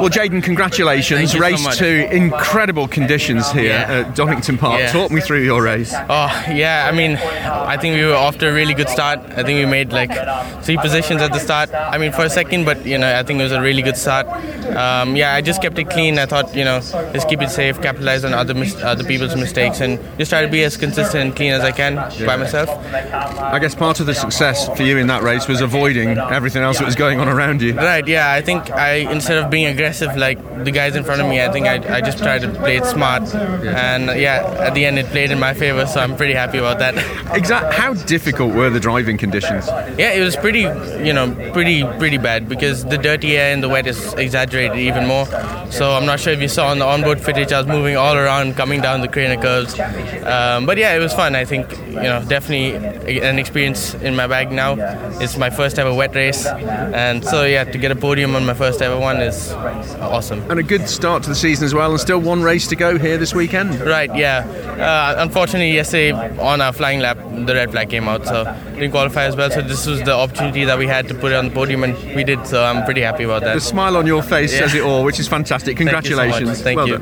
Well, Jaden, congratulations. So race two incredible conditions here Yeah. at Donington Park. Yeah. Talk me through your race. Oh yeah, I mean, I think we were off to a really good start. I think we made like three positions at the start. I mean, for a second, but you know, I think it was a really good start. Um, yeah, I just kept it clean. I thought, you know, just keep it safe, capitalize on other mis- other people's mistakes, and just try to be as consistent and clean as I can by myself. I guess part of the success for you in that race was avoiding everything else that was going on around you. Right, yeah. I think I instead of being aggressive like the guys in front of me, I think I, I just tried to play it smart, and yeah, at the end it played in my favor, so I'm pretty happy about that. Exact. How difficult were the driving conditions? Yeah, it was pretty, you know, pretty pretty bad because the dirty air and the wet is exaggerated even more. So I'm not sure if you saw on the onboard footage, I was moving all around, coming down the Craner curves. Um, but yeah, it was fun. I think you know, definitely an experience in my bag now. It's my first ever wet race, and so yeah, to get a podium on my first ever one is awesome. And a good start to the season as well, and still one race to go here this weekend. Right, yeah. Uh, unfortunately, yesterday on our flying lap, the red flag came out, so didn't qualify as well. So this was the opportunity that we had to put it on the podium, and we did. So I'm pretty happy about that. The smile on your face Yeah. says it all, which is fantastic. Thank you so. Congratulations. Thank Well you.